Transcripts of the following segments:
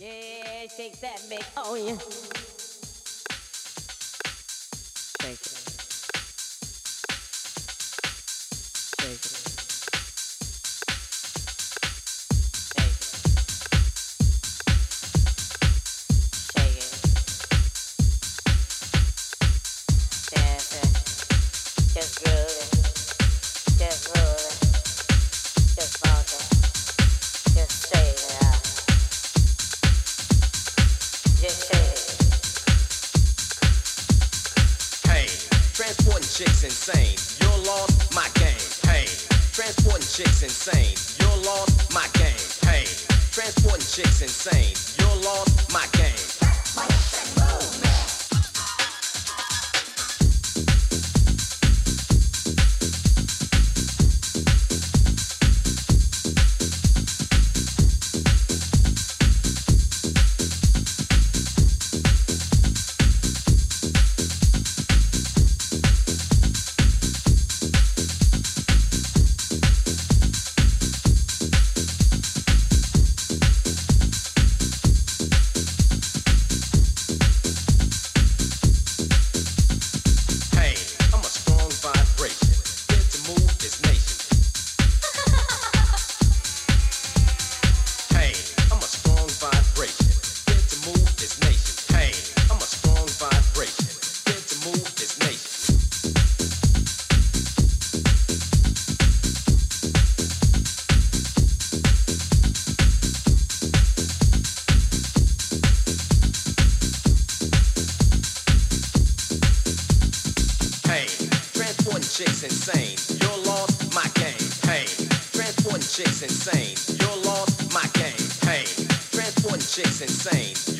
Yeah, shake that big on oh, you. Shake it. Say. Yeah, yeah, yeah, yeah, yeah, hold the fuck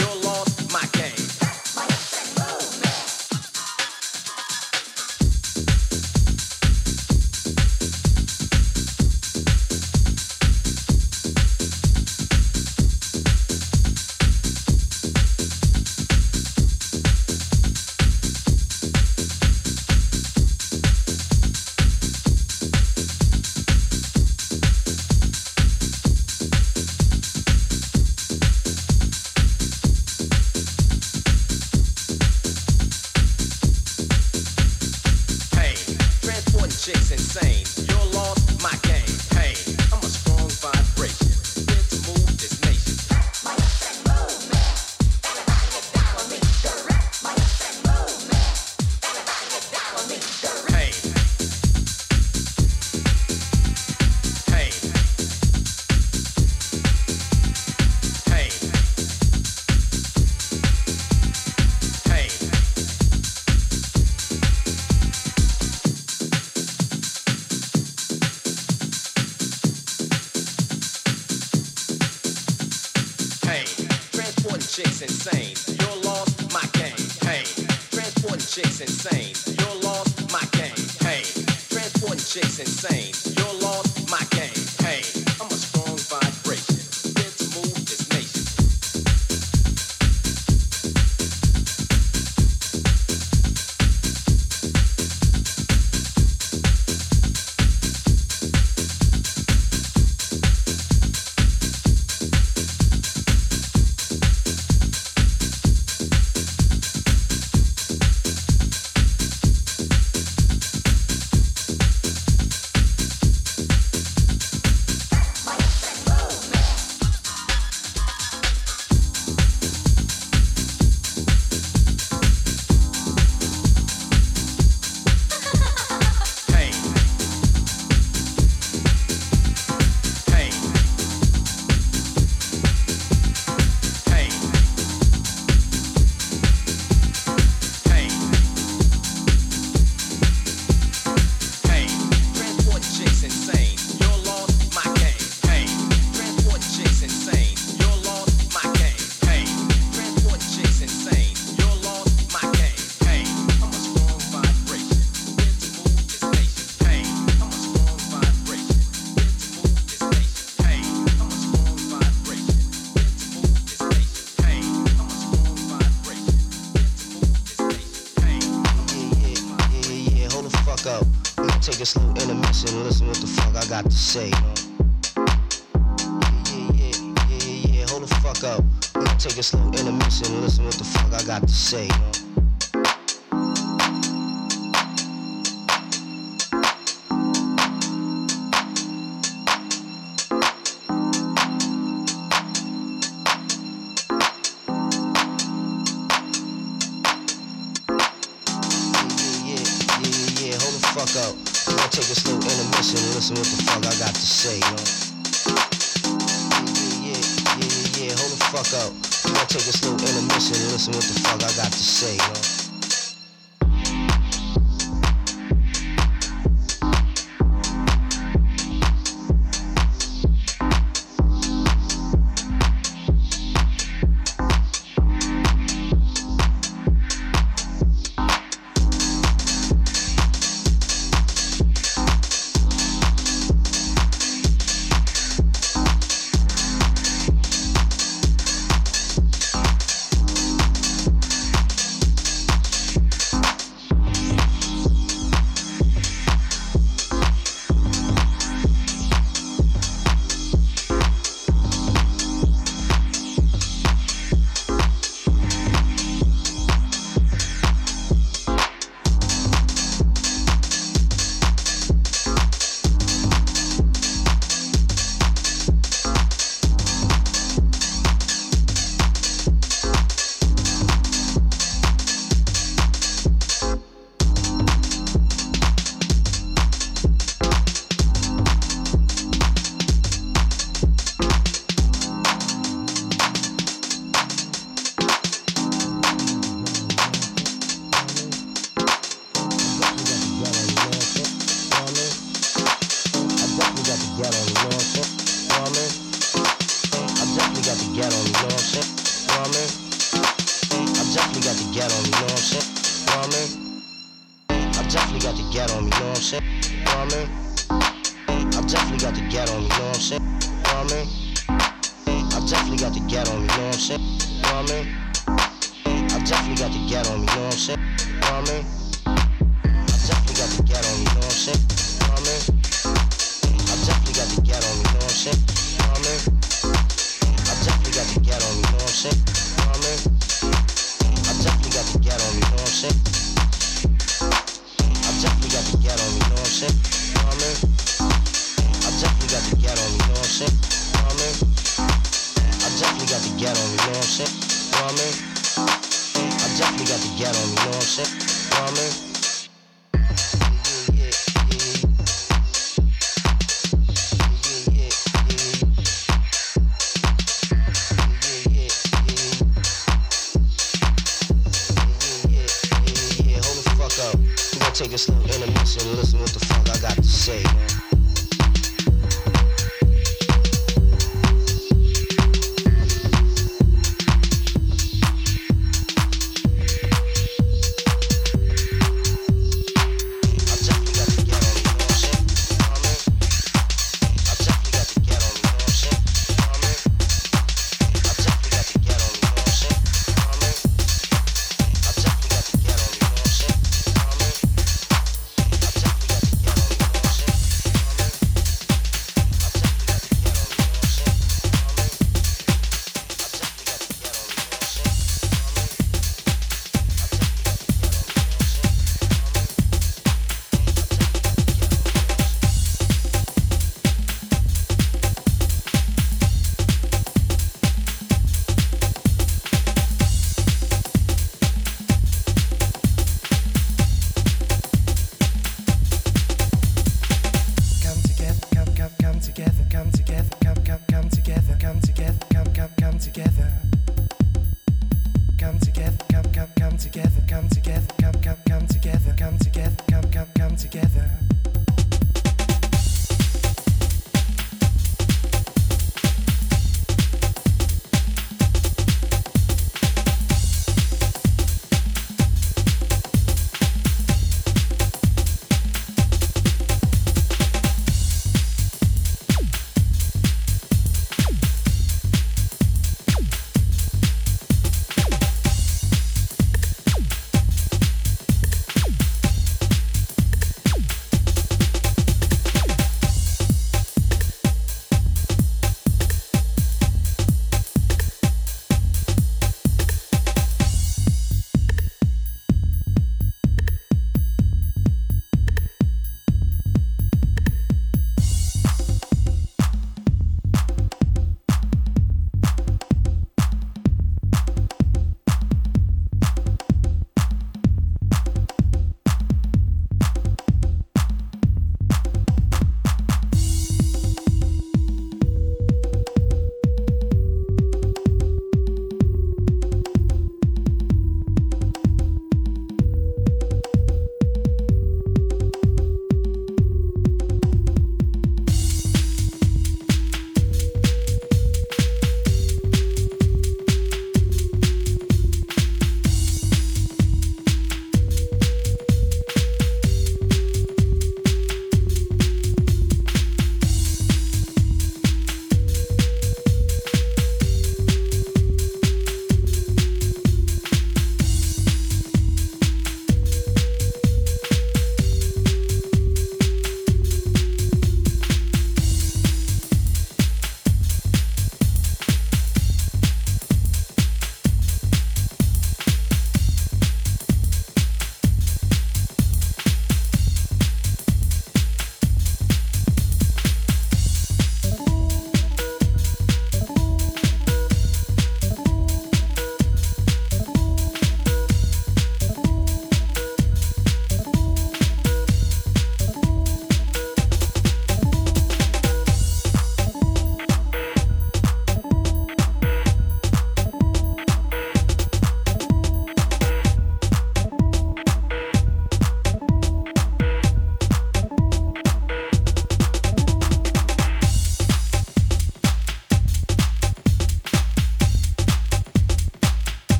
listen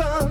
come.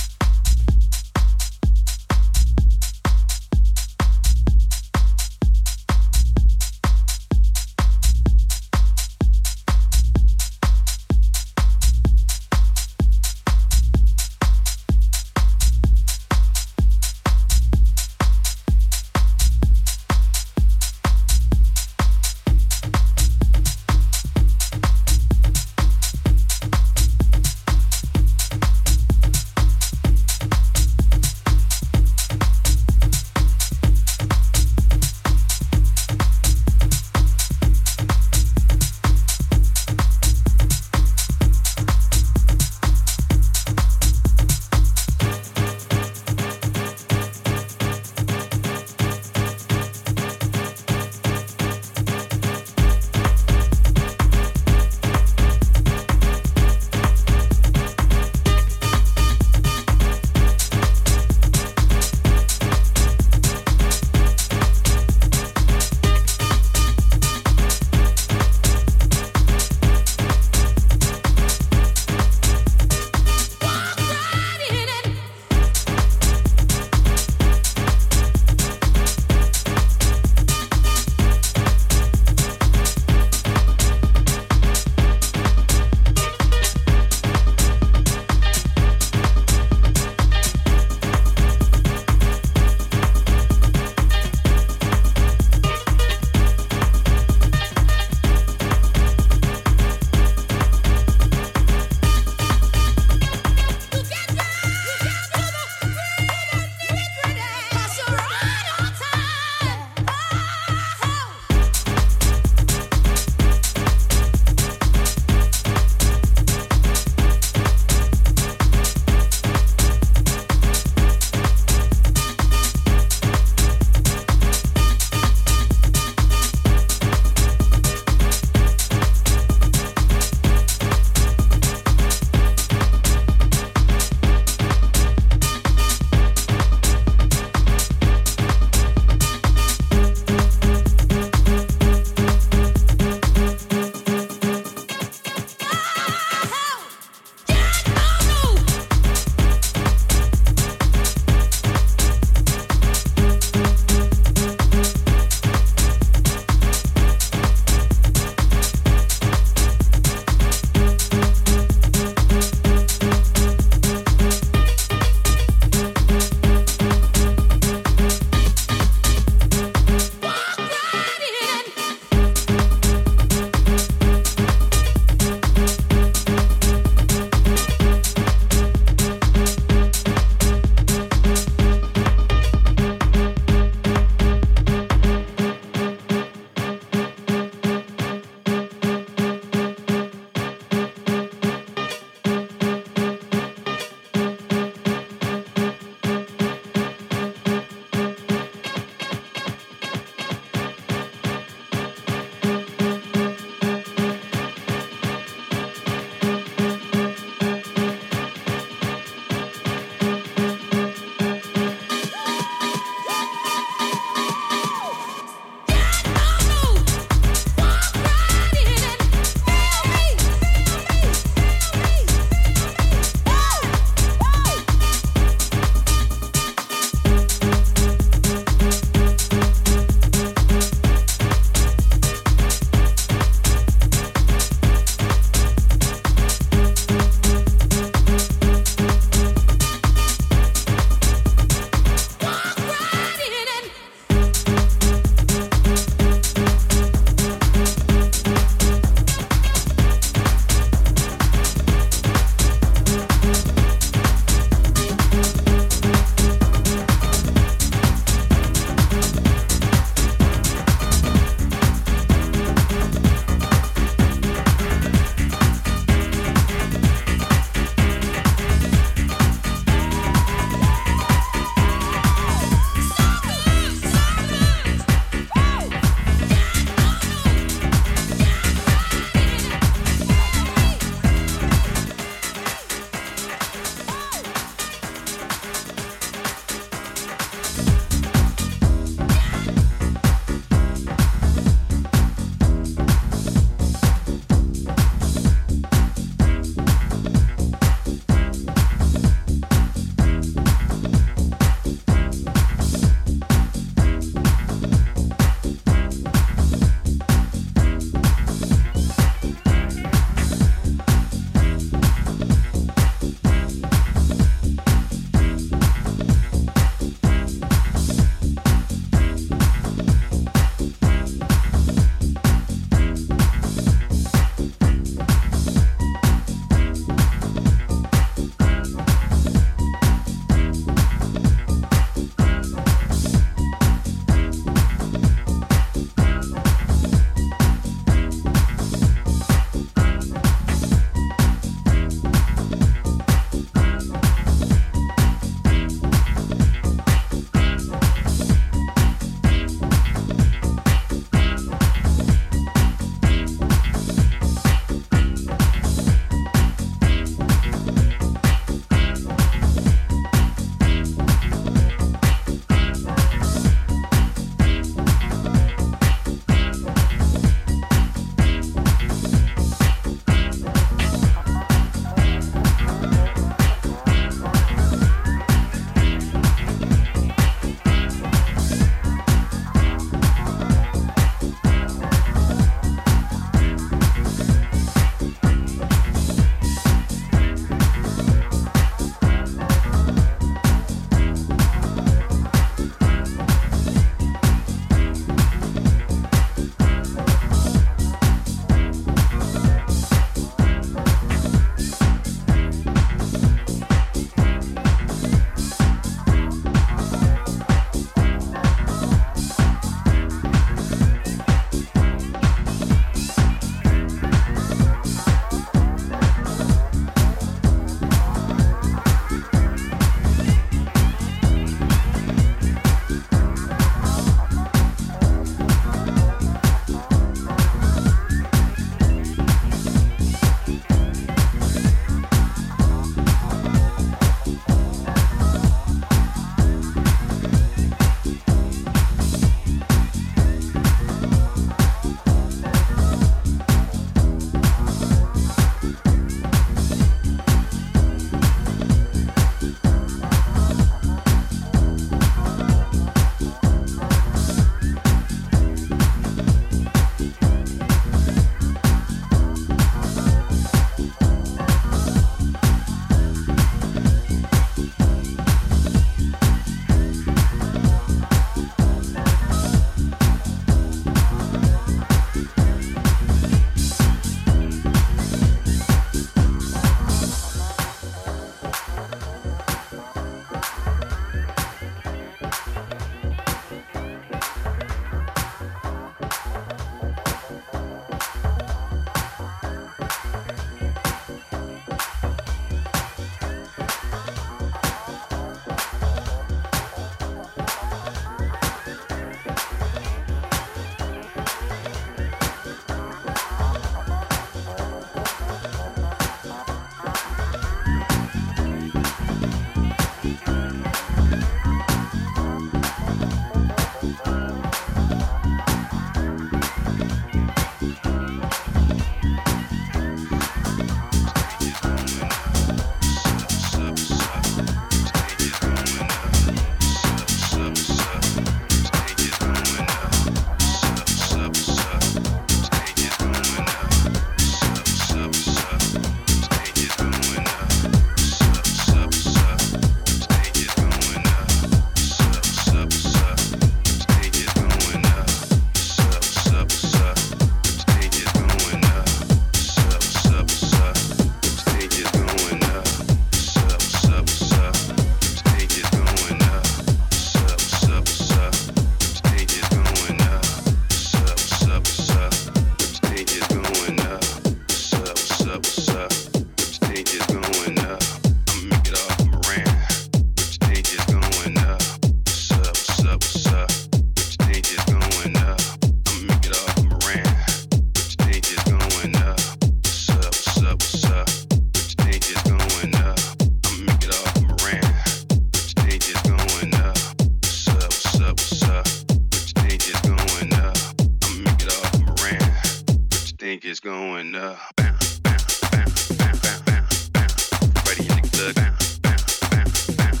the ground, ground, ground,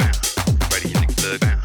ground, the ground.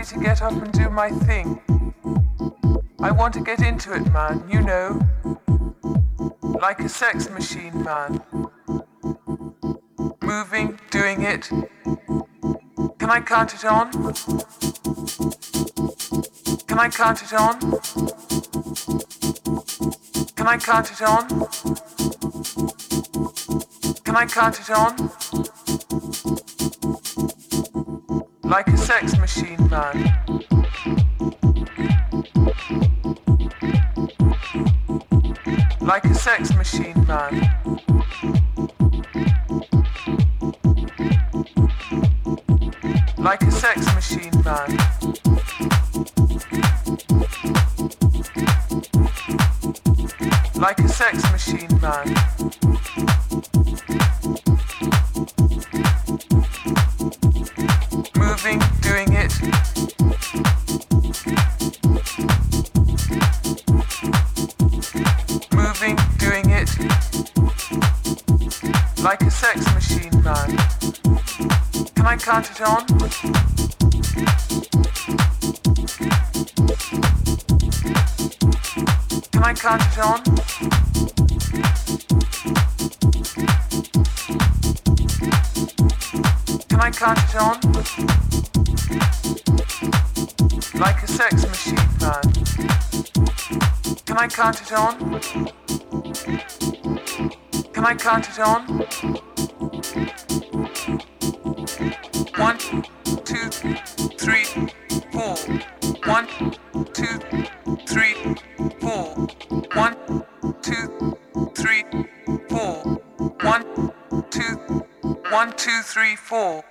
Ready to get up and do my thing. I want to get into it, man, you know. Like a sex machine, man. Moving, doing it. Can I count it on? Can I count it on? Can I count it on? Can I count it on? Like a sex machine, man. Like a sex machine, man. Like a sex machine, man. Like a sex machine, man. Count it on? Can I count it on? Two, three, four.